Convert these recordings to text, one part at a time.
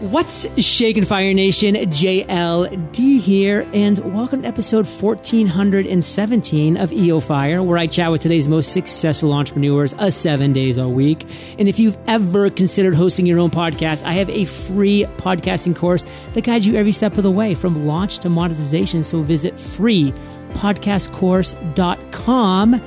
What's shaking Fire Nation? JLD here, and welcome to episode 1417 of EO Fire, where I chat with today's most successful entrepreneurs a seven days a week. And if you've ever considered hosting your own podcast, I have a free podcasting course that guides you every step of the way from launch to monetization. So visit freepodcastcourse.com.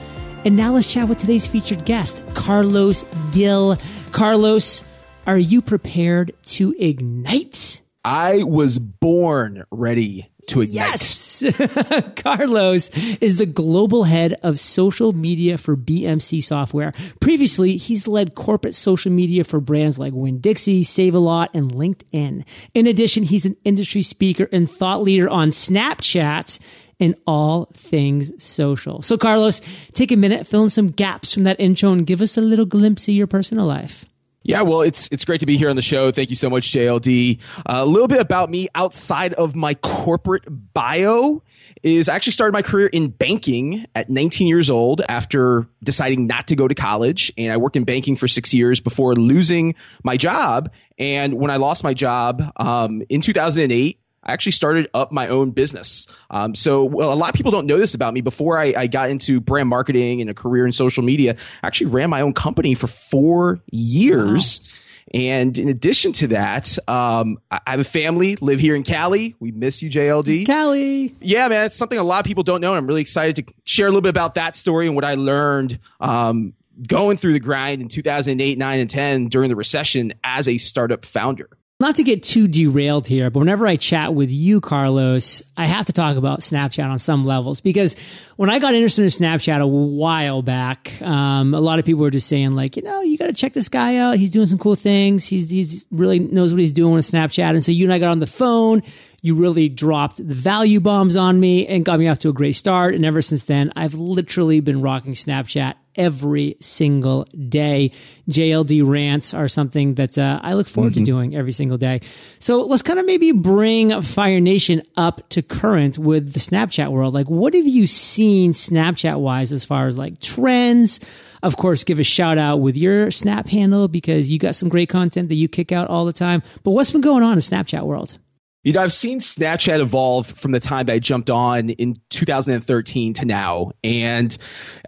And now let's chat with today's featured guest, Carlos Gil. Carlos, are you prepared to ignite? I was born ready to ignite. Yes! Carlos is the global head of social media for BMC Software. Previously, he's led corporate social media for brands like Winn Dixie, Save a Lot, and LinkedIn. In addition, he's an industry speaker and thought leader on Snapchat and all things social. So, Carlos, take a minute, fill in some gaps from that intro, and give us a little glimpse of your personal life. Yeah, well, it's it's great to be here on the show. Thank you so much, JLD. Uh, a little bit about me outside of my corporate bio is I actually started my career in banking at 19 years old after deciding not to go to college. And I worked in banking for six years before losing my job. And when I lost my job um, in 2008, I actually started up my own business. Um, so, well, a lot of people don't know this about me. Before I, I, got into brand marketing and a career in social media, I actually ran my own company for four years. Wow. And in addition to that, um, I have a family, live here in Cali. We miss you, JLD. Cali. Yeah, man. It's something a lot of people don't know. And I'm really excited to share a little bit about that story and what I learned um, going through the grind in 2008, 9, and 10 during the recession as a startup founder. Not to get too derailed here, but whenever I chat with you, Carlos, I have to talk about Snapchat on some levels because when I got interested in Snapchat a while back, um, a lot of people were just saying like, you know, you got to check this guy out. He's doing some cool things. He's, he's really knows what he's doing with Snapchat. And so you and I got on the phone. You really dropped the value bombs on me and got me off to a great start. And ever since then, I've literally been rocking Snapchat every single day. JLD rants are something that uh, I look forward mm-hmm. to doing every single day. So let's kind of maybe bring Fire Nation up to current with the Snapchat world. Like, what have you seen Snapchat wise as far as like trends? Of course, give a shout out with your Snap handle because you got some great content that you kick out all the time. But what's been going on in Snapchat world? You know, I've seen Snapchat evolve from the time that I jumped on in 2013 to now. And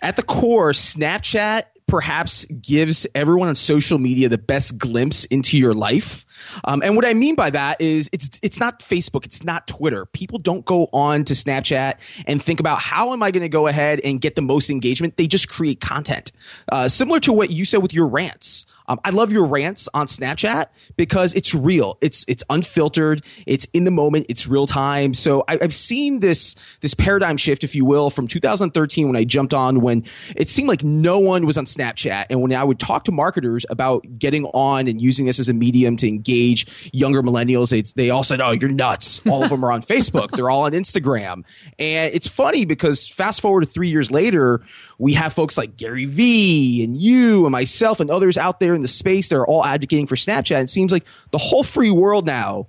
at the core, Snapchat perhaps gives everyone on social media the best glimpse into your life. Um, and what I mean by that is it's it's not Facebook, it's not Twitter. People don't go on to Snapchat and think about how am I going to go ahead and get the most engagement. They just create content, uh, similar to what you said with your rants. Um, I love your rants on Snapchat because it's real. It's it's unfiltered. It's in the moment. It's real time. So I, have seen this this paradigm shift, if you will, from 2013 when I jumped on when it seemed like no one was on Snapchat, and when I would talk to marketers about getting on and using this as a medium to engage younger millennials, they they all said, "Oh, you're nuts." All of them are on Facebook. They're all on Instagram, and it's funny because fast forward to three years later we have folks like Gary Vee and you and myself and others out there in the space that are all advocating for Snapchat. It seems like the whole free world now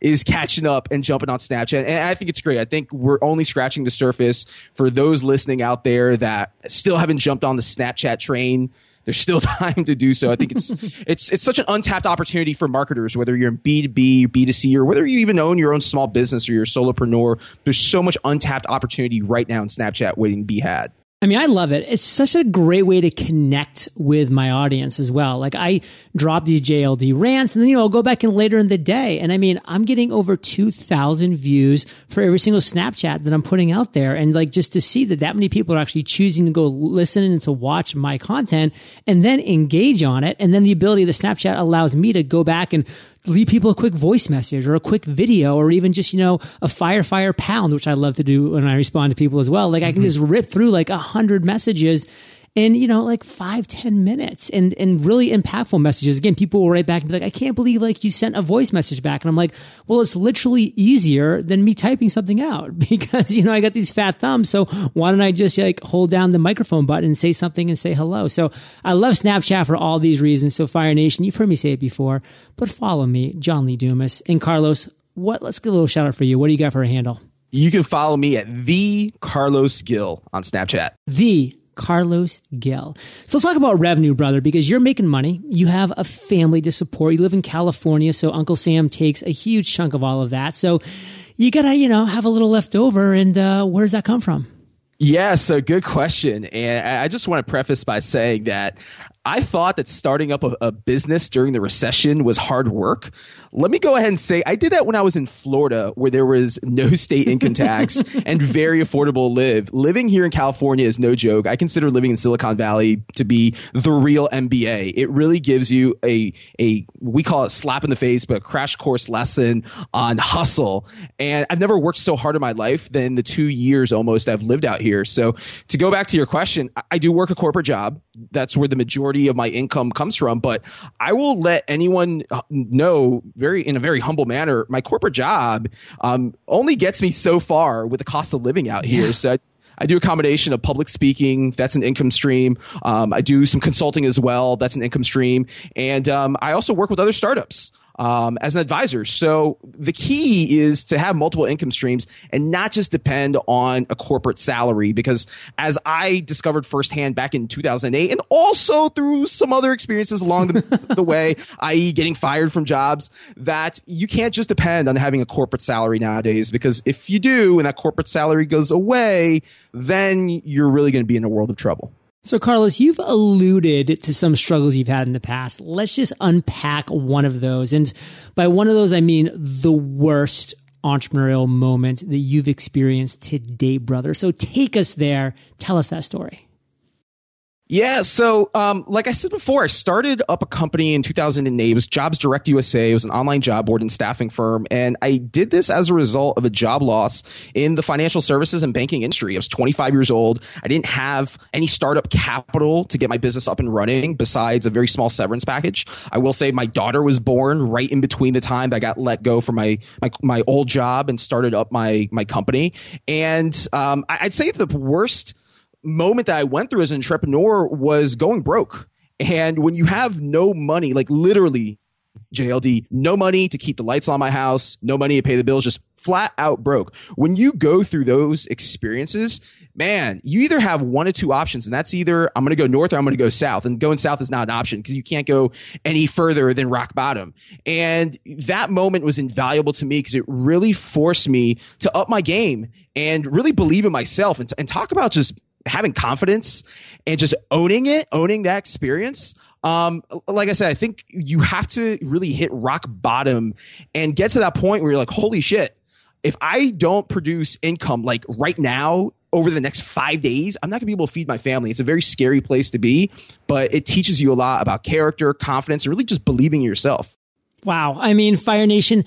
is catching up and jumping on Snapchat. And I think it's great. I think we're only scratching the surface for those listening out there that still haven't jumped on the Snapchat train. There's still time to do so. I think it's it's it's such an untapped opportunity for marketers, whether you're in B2B, B2C, or whether you even own your own small business or you're a solopreneur. There's so much untapped opportunity right now in Snapchat waiting to be had. I mean, I love it. It's such a great way to connect with my audience as well. Like I drop these JLD rants and then, you know, I'll go back in later in the day. And I mean, I'm getting over 2000 views for every single Snapchat that I'm putting out there. And like just to see that that many people are actually choosing to go listen and to watch my content and then engage on it. And then the ability of the Snapchat allows me to go back and leave people a quick voice message or a quick video or even just, you know, a fire, fire pound, which I love to do when I respond to people as well. Like I can mm-hmm. just rip through like a hundred messages in you know like five ten minutes and and really impactful messages. Again people will write back and be like i can't believe like you sent a voice message back. And i'm like well it's literally easier than me typing something out because you know i got these fat thumbs. So why don't i just like hold down the microphone button and say something and say hello? So i love snapchat for all these reasons. So fire nation you've heard me say it before but follow me john lee dumas. And carlos what let's get a little shout out for you. What do you got for a handle? You can follow me at the Carlos Gil on Snapchat. The Carlos Gil. So let's talk about revenue, brother, because you're making money. You have a family to support. You live in California, so Uncle Sam takes a huge chunk of all of that. So you gotta, you know, have a little left over. And uh, where does that come from? Yeah, so good question. And I just want to preface by saying that I thought that starting up a, a, business during the recession was hard work. Let me go ahead and say I did that when I was in Florida, where there was no state income tax and very affordable live. Living here in California is no joke. I consider living in Silicon Valley to be the real MBA. It really gives you a a we call it slap in the face, but crash course lesson on hustle. And I've never worked so hard in my life than the two years almost I've lived out here. So to go back to your question, I do work a corporate job. That's where the majority majority of my income comes from. But I will let anyone uh, know very in a very humble manner. My corporate job um, only gets me so far with the cost of living out here. Yeah. So. I, I do a combination of public speaking. That's an income stream. Um, I do some consulting as well. That's an income stream. And um, I also work with other startups um, as an advisor. So the key is to have multiple income streams and not just depend on a corporate salary. Because as I discovered firsthand back in 2008, and also through some other experiences along the, the way, i.e., getting fired from jobs, that you can't just depend on having a corporate salary nowadays. Because if you do, and that corporate salary goes away, then you're really going to be in a world of trouble. So, Carlos, you've alluded to some struggles you've had in the past. Let's just unpack one of those. And by one of those, I mean the worst entrepreneurial moment that you've experienced to date, brother. So, take us there. Tell us that story. Yeah. So, um, like I said before, I started up a company in 2008. It was Jobs Direct USA. It was an online job board and staffing firm. And I did this as a result of a job loss in the financial services and banking industry. I was 25 years old. I didn't have any startup capital to get my business up and running besides a very small severance package. I will say my daughter was born right in between the time that I got let go from my, my, my old job and started up my, my company. And, um, I'd say the worst, moment that I went through as an entrepreneur was going broke. And when you have no money, like literally, JLD, no money to keep the lights on my house, no money to pay the bills, just flat out broke. When you go through those experiences, man, you either have one or two options, and that's either I'm going to go north or I'm going to go south. And going south is not an option because you can't go any further than rock bottom. And that moment was invaluable to me because it really forced me to up my game and really believe in myself and, and talk about just having confidence and just owning it, owning that experience. Um, like I said, I think you have to really hit rock bottom and get to that point where you're like, holy shit, if I don't produce income like right now over the next five days, I'm not gonna be able to feed my family. It's a very scary place to be, but it teaches you a lot about character, confidence, and really just believing in yourself. Wow. I mean, Fire Nation,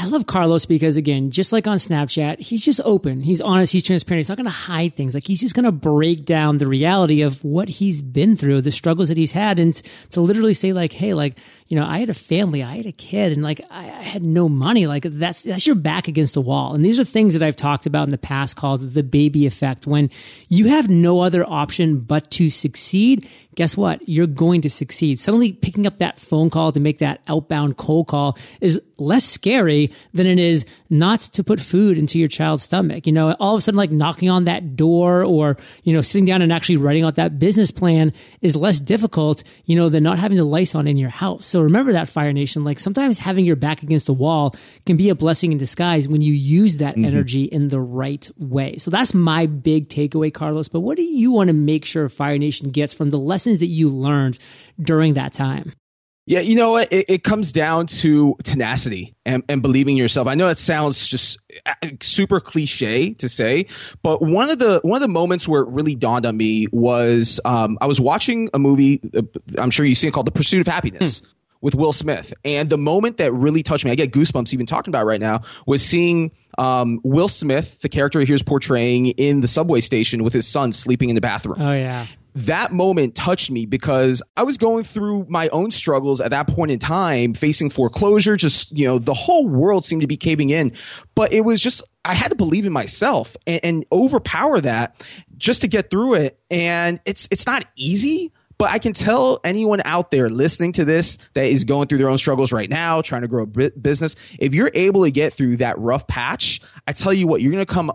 I love Carlos because again, just like on Snapchat, he's just open. He's honest. He's transparent. He's not going to hide things. Like he's just going to break down the reality of what he's been through, the struggles that he's had, and to literally say like, "Hey, like you know, I had a family, I had a kid, and like I, I had no money. Like that's that's your back against the wall." And these are things that I've talked about in the past called the baby effect. When you have no other option but to succeed, guess what? You're going to succeed. Suddenly picking up that phone call to make that outbound cold call is less scary than it is not to put food into your child's stomach. You know, all of a sudden, like knocking on that door or, you know, sitting down and actually writing out that business plan is less difficult, you know, than not having the lights on in your house. So remember that Fire Nation. Like sometimes having your back against a wall can be a blessing in disguise when you use that mm-hmm. energy in the right way. So that's my big takeaway, Carlos. But what do you want to make sure Fire Nation gets from the lessons that you learned during that time? Yeah, you know what? It, it, comes down to tenacity and, and believing in yourself. I know it sounds just uh, super cliche to say, but one of the one of the moments where it really dawned on me was um, I was watching a movie. Uh, I'm sure you've seen it called The Pursuit of Happiness. Mm. With Will Smith, and the moment that really touched me, I get goosebumps even talking about right now, was seeing um, Will Smith, the character he was portraying in the subway station with his son sleeping in the bathroom. Oh yeah, that moment touched me because I was going through my own struggles at that point in time, facing foreclosure, just, you know, the whole world seemed to be caving in. But it was just, I had to believe in myself and, and overpower that just to get through it. And it's, it's not easy. But I can tell anyone out there listening to this that is going through their own struggles right now, trying to grow a business, if you're able to get through that rough patch, I tell you what, you're going to come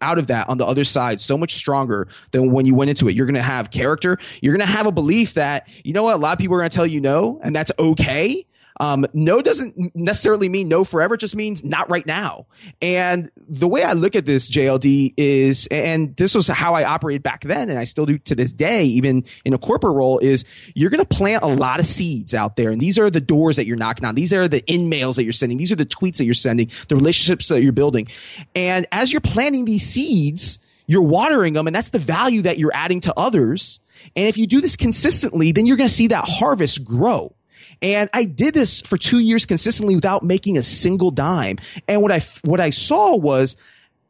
out of that on the other side so much stronger than when you went into it. You're going to have character. You're going to have a belief that, you know what, a lot of people are going to tell you no, and that's okay. Um, no doesn't necessarily mean no forever. It just means not right now. And the way I look at this JLD is, and this was how I operated back then, and I still do to this day, even in a corporate role, is you're going to plant a lot of seeds out there. And these are the doors that you're knocking on. These are the in mails that you're sending. These are the tweets that you're sending, the relationships that you're building. And as you're planting these seeds, you're watering them, and that's the value that you're adding to others. And if you do this consistently, then you're going to see that harvest grow. And I did this for two years consistently without making a single dime. And what I, what I saw was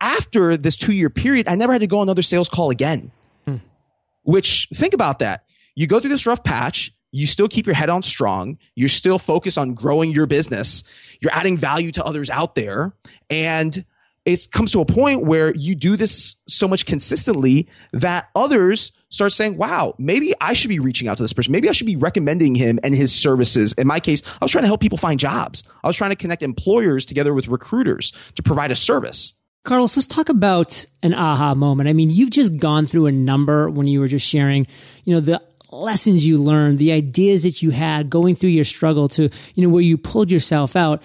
after this two year period, I never had to go on another sales call again. Hmm. Which think about that. You go through this rough patch. You still keep your head on strong. You're still focused on growing your business. You're adding value to others out there. And it comes to a point where you do this so much consistently that others start saying, wow, maybe I should be reaching out to this person. Maybe I should be recommending him and his services. In my case, I was trying to help people find jobs. I was trying to connect employers together with recruiters to provide a service. Carlos, let's talk about an aha moment. I mean, you've just gone through a number when you were just sharing, you know, the lessons you learned, the ideas that you had going through your struggle to, you know, where you pulled yourself out.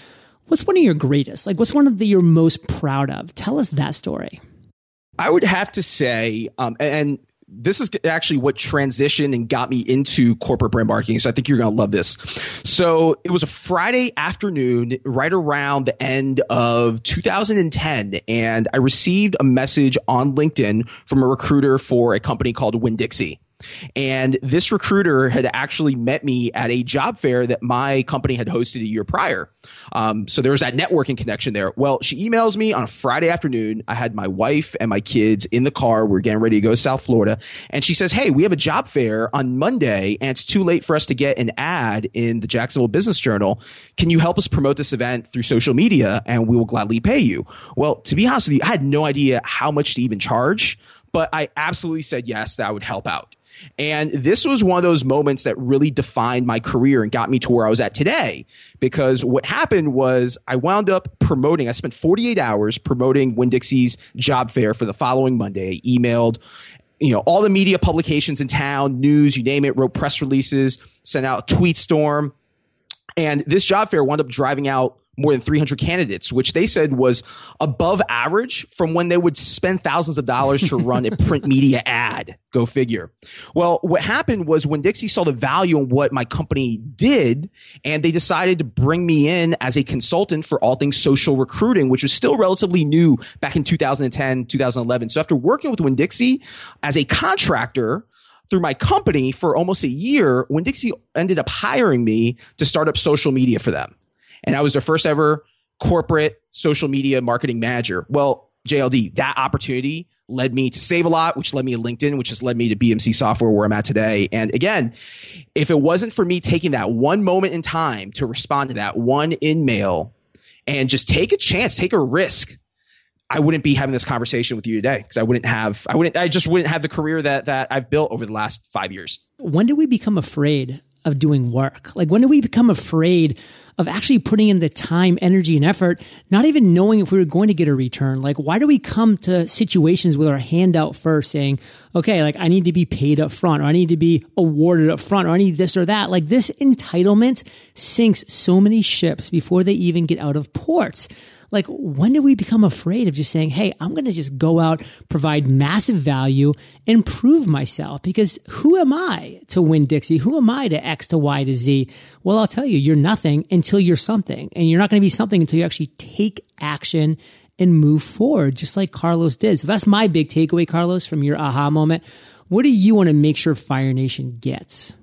What's one of your greatest? Like, what's one of the you're most proud of? Tell us that story. I would have to say, um, and this is actually what transitioned and got me into corporate brand marketing. So I think you're going to love this. So it was a Friday afternoon, right around the end of 2010. And I received a message on LinkedIn from a recruiter for a company called Winn Dixie. And this recruiter had actually met me at a job fair that my company had hosted a year prior. Um, so there was that networking connection there. Well, she emails me on a Friday afternoon. I had my wife and my kids in the car. We're getting ready to go to South Florida. And she says, Hey, we have a job fair on Monday and it's too late for us to get an ad in the Jacksonville Business Journal. Can you help us promote this event through social media and we will gladly pay you? Well, to be honest with you, I had no idea how much to even charge, but I absolutely said yes, that I would help out. And this was one of those moments that really defined my career and got me to where I was at today. Because what happened was I wound up promoting, I spent 48 hours promoting Winn Dixie's job fair for the following Monday. I emailed, you know, all the media publications in town, news, you name it, wrote press releases, sent out tweet storm. And this job fair wound up driving out more than 300 candidates, which they said was above average from when they would spend thousands of dollars to run a print media ad. Go figure. Well, what happened was Winn Dixie saw the value in what my company did, and they decided to bring me in as a consultant for all things social recruiting, which was still relatively new back in 2010, 2011. So after working with Winn Dixie as a contractor, through my company for almost a year, Winn Dixie ended up hiring me to start up social media for them and I was their first ever corporate social media marketing manager. Well, JLD, that opportunity led me to Save a Lot, which led me to LinkedIn, which has led me to BMC Software, where I'm at today. And again, if it wasn't for me taking that one moment in time to respond to that one in mail and just take a chance, take a risk, I wouldn't be having this conversation with you today because I wouldn't have, I wouldn't, I just wouldn't have the career that that I've built over the last five years. When did we become afraid of doing work? Like when do we become afraid of actually putting in the time, energy, and effort, not even knowing if we were going to get a return? Like why do we come to situations with our hand out first saying, okay, like I need to be paid up front or I need to be awarded up front or I need this or that? Like this entitlement sinks so many ships before they even get out of ports like when do we become afraid of just saying hey i'm going to just go out provide massive value and prove myself? Because who am i to Winn Dixie? Who am i to x to y to z? Well i'll tell you you're nothing until you're something. And you're not going to be something until you actually take action and move forward just like carlos did. So that's my big takeaway carlos from your aha moment. What do you want to make sure fire nation gets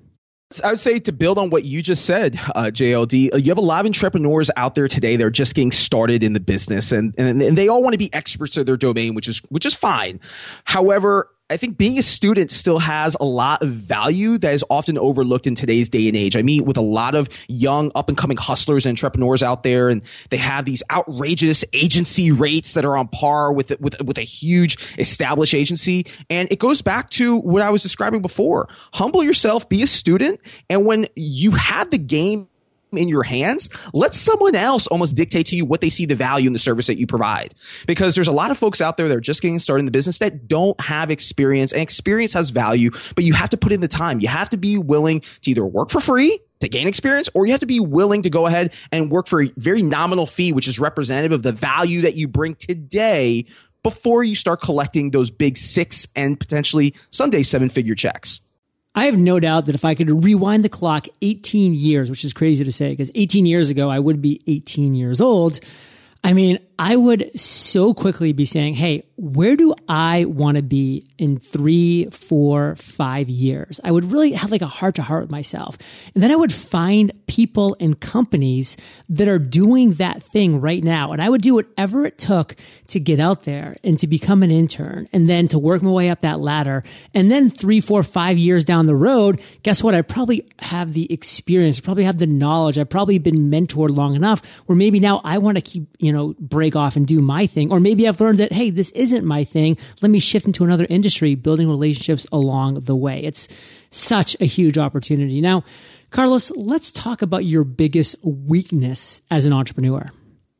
I would say to build on what you just said, uh, JLD, uh, you have a lot of entrepreneurs out there today They're just getting started in the business, and, and and they all want to be experts of their domain, which is which is fine. However, I think being a student still has a lot of value that is often overlooked in today's day and age. I meet with a lot of young up and coming hustlers and entrepreneurs out there and they have these outrageous agency rates that are on par with, with, with a huge established agency. And it goes back to what I was describing before. Humble yourself, be a student. And when you have the game in your hands, let someone else almost dictate to you what they see the value in the service that you provide. Because there's a lot of folks out there that are just getting started in the business that don't have experience and experience has value, but you have to put in the time. You have to be willing to either work for free to gain experience, or you have to be willing to go ahead and work for a very nominal fee, which is representative of the value that you bring today before you start collecting those big six and potentially someday seven figure checks. I have no doubt that if I could rewind the clock 18 years, which is crazy to say, because 18 years ago I would be 18 years old. I mean, I would so quickly be saying, Hey, where do I want to be in three, four, five years? I would really have like a heart to heart with myself. And then I would find people and companies that are doing that thing right now. And I would do whatever it took to get out there and to become an intern and then to work my way up that ladder. And then three, four, five years down the road, guess what? I probably have the experience, probably have the knowledge. I've probably been mentored long enough where maybe now I want to keep, you know, break off and do my thing. Or maybe I've learned that, hey, this isn't my thing. Let me shift into another industry, building relationships along the way. It's such a huge opportunity. Now, Carlos, let's talk about your biggest weakness as an entrepreneur.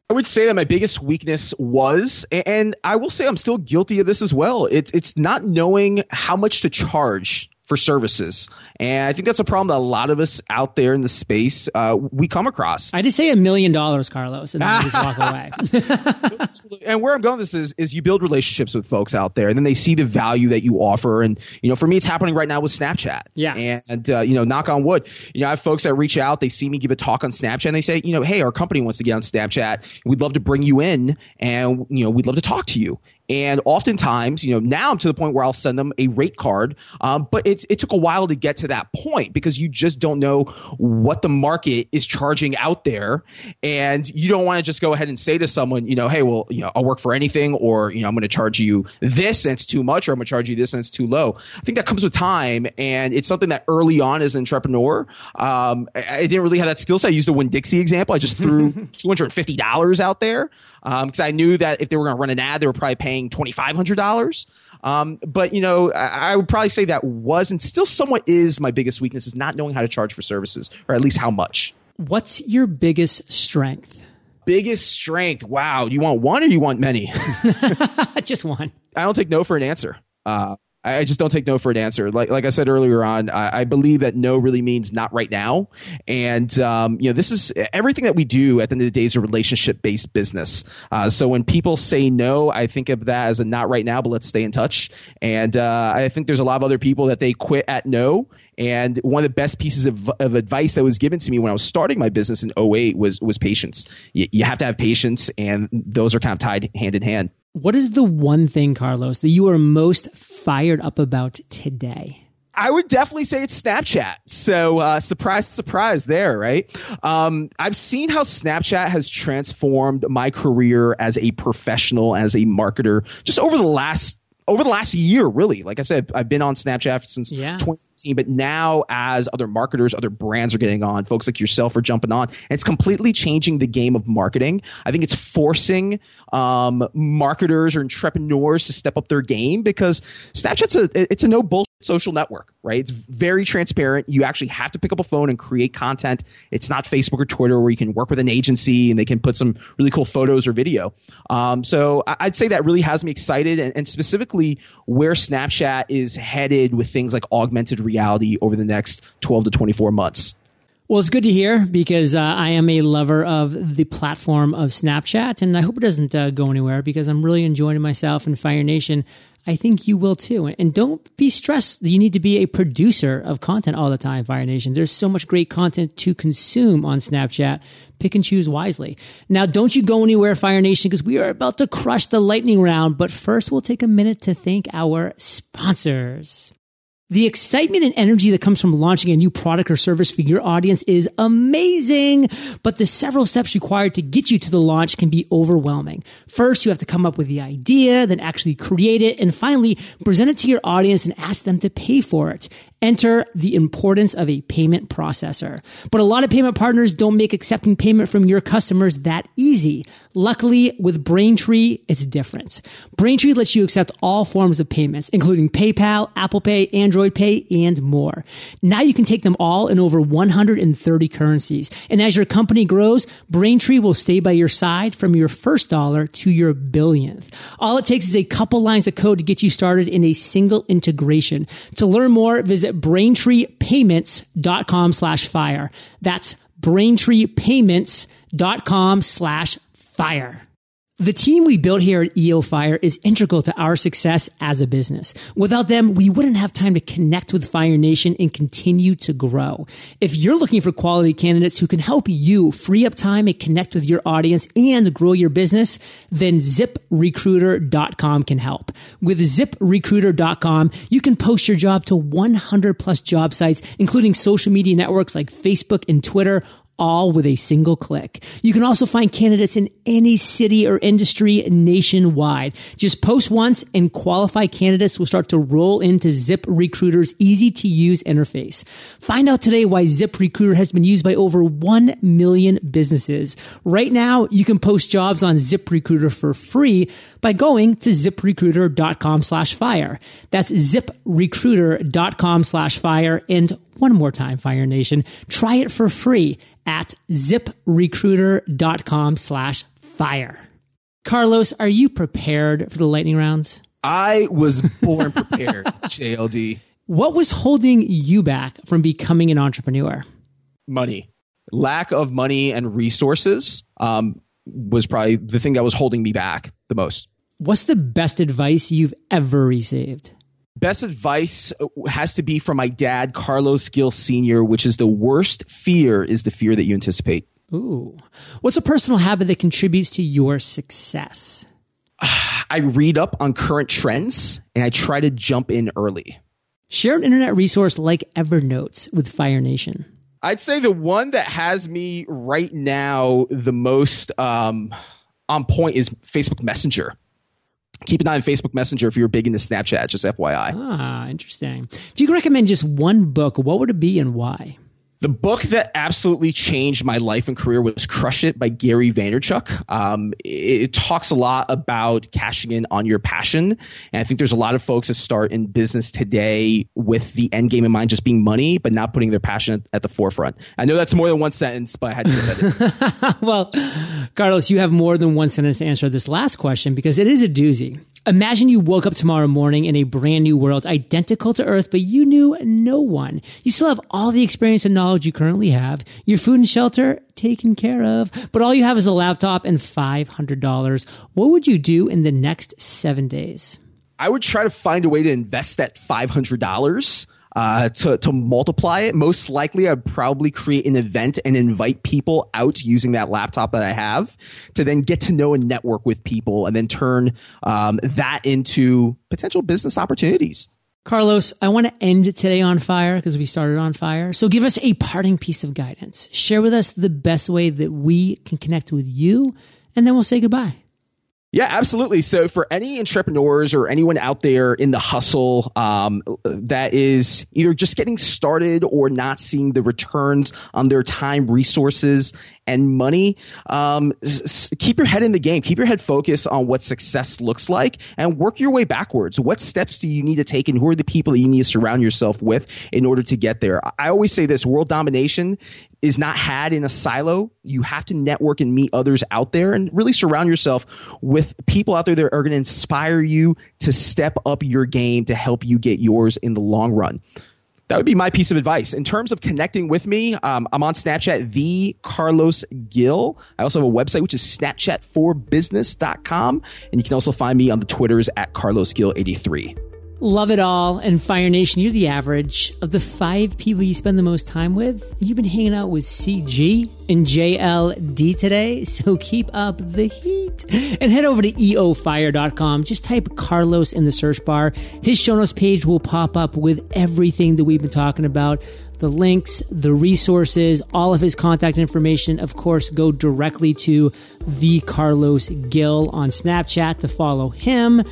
I would say that my biggest weakness was, and I will say I'm still guilty of this as well. It's it's not knowing how much to charge for services. And I think that's a problem that a lot of us out there in the space uh, we come across. I just say a million dollars, Carlos, and then just walk away. and where I'm going with this is is you build relationships with folks out there, and then they see the value that you offer. And you know, for me, it's happening right now with Snapchat. Yeah. And uh, you know, knock on wood, you know, I have folks that reach out, they see me give a talk on Snapchat, and they say, you know, hey, our company wants to get on Snapchat. We'd love to bring you in, and you know, we'd love to talk to you. And oftentimes, you know, now I'm to the point where I'll send them a rate card. Um, but it, it took a while to get to that point because you just don't know what the market is charging out there. And you don't want to just go ahead and say to someone, you know, hey, well, you know, I'll work for anything or, you know, I'm going to charge you this and it's too much or I'm going to charge you this and it's too low. I think that comes with time. And it's something that early on as an entrepreneur, um, I, I didn't really have that skill set. I used the Winn-Dixie example. I just threw $250 out there because um, I knew that if they were going to run an ad, they were probably paying twenty five hundred dollars. Um, but you know, I, I, would probably say that was and still somewhat is my biggest weakness is not knowing how to charge for services or at least how much. What's your biggest strength? Biggest strength. Wow. You want one or you want many? Just one. I don't take no for an answer. Uh, I just don't take no for an answer. Like like I said earlier on, I, I believe that no really means not right now. And um, you know, this is everything that we do at the end of the day is a relationship based business. Uh, so when people say no, I think of that as a not right now, but let's stay in touch. And uh, I think there's a lot of other people that they quit at no. And one of the best pieces of, of advice that was given to me when I was starting my business in 08 was was patience. You, you have to have patience, and those are kind of tied hand in hand. What is the one thing, Carlos, that you are most fired up about today? I would definitely say it's Snapchat. So, uh, surprise, surprise there, right? Um, I've seen how Snapchat has transformed my career as a professional, as a marketer, just over the last over the last year, really. Like I said, I've been on Snapchat since yeah. 2015, but now as other marketers, other brands are getting on, folks like yourself are jumping on, and it's completely changing the game of marketing. I think it's forcing um, marketers or entrepreneurs to step up their game because Snapchat's a it's a no bullshit social network, right? It's very transparent. You actually have to pick up a phone and create content. It's not Facebook or Twitter where you can work with an agency and they can put some really cool photos or video. Um, so I'd say that really has me excited and, and specifically where Snapchat is headed with things like augmented reality over the next 12 to 24 months. Well, it's good to hear because uh, I am a lover of the platform of Snapchat, and I hope it doesn't uh, go anywhere because I'm really enjoying myself in Fire Nation. I think you will too. And don't be stressed that you need to be a producer of content all the time, Fire Nation. There's so much great content to consume on Snapchat. Pick and choose wisely. Now, don't you go anywhere, Fire Nation, because we are about to crush the lightning round. But first, we'll take a minute to thank our sponsors. The excitement and energy that comes from launching a new product or service for your audience is amazing, but the several steps required to get you to the launch can be overwhelming. First, you have to come up with the idea, then actually create it, and finally present it to your audience and ask them to pay for it. Enter the importance of a payment processor. But a lot of payment partners don't make accepting payment from your customers that easy. Luckily, with Braintree, it's different. Braintree lets you accept all forms of payments, including PayPal, Apple Pay, Android Pay, and more. Now you can take them all in over 130 currencies. And as your company grows, Braintree will stay by your side from your first dollar to your billionth. All it takes is a couple lines of code to get you started in a single integration. To learn more, visit braintreepayments.com slash fire. That's braintreepayments.com slash fire. The team we built here at EO Fire is integral to our success as a business. Without them, we wouldn't have time to connect with Fire Nation and continue to grow. If you're looking for quality candidates who can help you free up time and connect with your audience and grow your business, then ziprecruiter.com can help. With ziprecruiter.com, you can post your job to 100 plus job sites, including social media networks like Facebook and Twitter all with a single click. You can also find candidates in any city or industry nationwide. Just post once and qualified candidates will start to roll into ZipRecruiter's easy to use interface. Find out today why ZipRecruiter has been used by over 1 million businesses. Right now, you can post jobs on ZipRecruiter for free by going to ziprecruiter.com slash fire. That's ziprecruiter.com slash fire. And one more time, Fire Nation, try it for free at ziprecruiter.com slash fire. Carlos, are you prepared for the lightning rounds? I was born prepared, JLD. What was holding you back from becoming an entrepreneur? Money. Lack of money and resources um, was probably the thing that was holding me back the most. What's the best advice you've ever received? Best advice uh, has to be from my dad, Carlos Gil Sr., which is the worst fear is the fear that you anticipate. Ooh. What's a personal habit that contributes to your success? I read up on current trends and I try to jump in early. Share an internet resource like Evernote with Fire Nation. I'd say the one that has me right now the most um, on point is Facebook Messenger keep an eye on Facebook Messenger if you're big into Snapchat, just FYI. Ah, interesting. If you could recommend just one book, what would it be and why? The book that absolutely changed my life and career was Crush It by Gary Vaynerchuk. Um, it, it, talks a lot about cashing in on your passion. And I think there's a lot of folks that start in business today with the end game in mind, just being money, but not putting their passion at the forefront. I know that's more than one sentence, but I had to get that well, Carlos, you have more than one sentence to answer this last question because it is a doozy. Imagine you woke up tomorrow morning in a brand new world identical to Earth, but you knew no one. You still have all the experience and knowledge you currently have, your food and shelter taken care of, but all you have is a laptop and $500. What would you do in the next seven days? I would try to find a way to invest that $500 uh, to, to multiply it, most likely I'd probably create an event and invite people out using that laptop that I have to then get to know and network with people and then turn um, that into potential business opportunities. Carlos, I want to end today on fire because we started on fire. So give us a parting piece of guidance. Share with us the best way that we can connect with you, and then we'll say goodbye. Yeah, absolutely. So for any entrepreneurs or anyone out there in the hustle um, that is either just getting started or not seeing the returns on their time, resources, and money, um, s- keep your head in the game. Keep your head focused on what success looks like and work your way backwards. What steps do you need to take and who are the people that you need to surround yourself with in order to get there? I always say this world domination is not had in a silo. You have to network and meet others out there and really surround yourself with people out there that are going to inspire you to step up your game to help you get yours in the long run. That would be my piece of advice. In terms of connecting with me, um, I'm on Snapchat, the Carlos Gil. I also have a website, which is snapchatforbusiness.com. And you can also find me on the Twitters at Carlos Gil 83 Love it all. And Fire Nation, you're the average of the five people you spend the most time with. You've been hanging out with CG and JLD today, so keep up the heat. And head over to eofire.com. Just type Carlos in the search bar. His show notes page will pop up with everything that we've been talking about the links, the resources, all of his contact information. Of course, go directly to the Carlos Gil on Snapchat to follow him.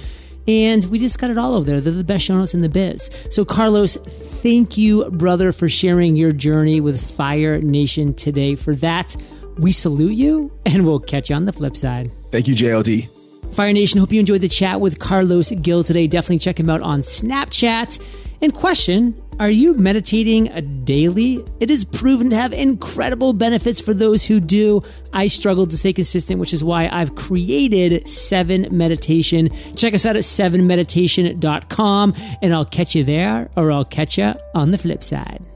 And we just got it all over there. They're the best show notes in the biz. So, Carlos, thank you, brother, for sharing your journey with Fire Nation today. For that, we salute you and we'll catch you on the flip side. Thank you, JLD. Fire Nation, hope you enjoyed the chat with Carlos Gil today. Definitely check him out on Snapchat. And question Are you meditating a daily? It is proven to have incredible benefits for those who do. I struggle to stay consistent, which is why I've created 7 Meditation. Check us out at 7meditation.com, and I'll catch you there or I'll catch you on the flip side.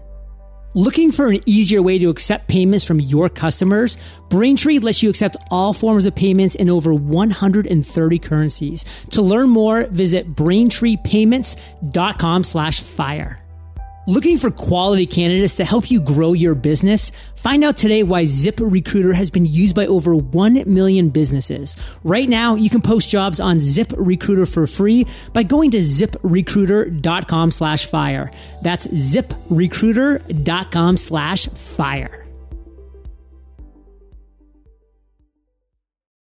Looking for an easier way to accept payments from your customers? Braintree lets you accept all forms of payments in over 130 currencies. To learn more, visit braintreepayments.com slash fire. Looking for quality candidates to help you grow your business? Find out today why Zip Recruiter has been used by over 1 million businesses. Right now, you can post jobs on Zip Recruiter for free by going to ziprecruiter.com slash fire. That's ziprecruiter.com slash fire.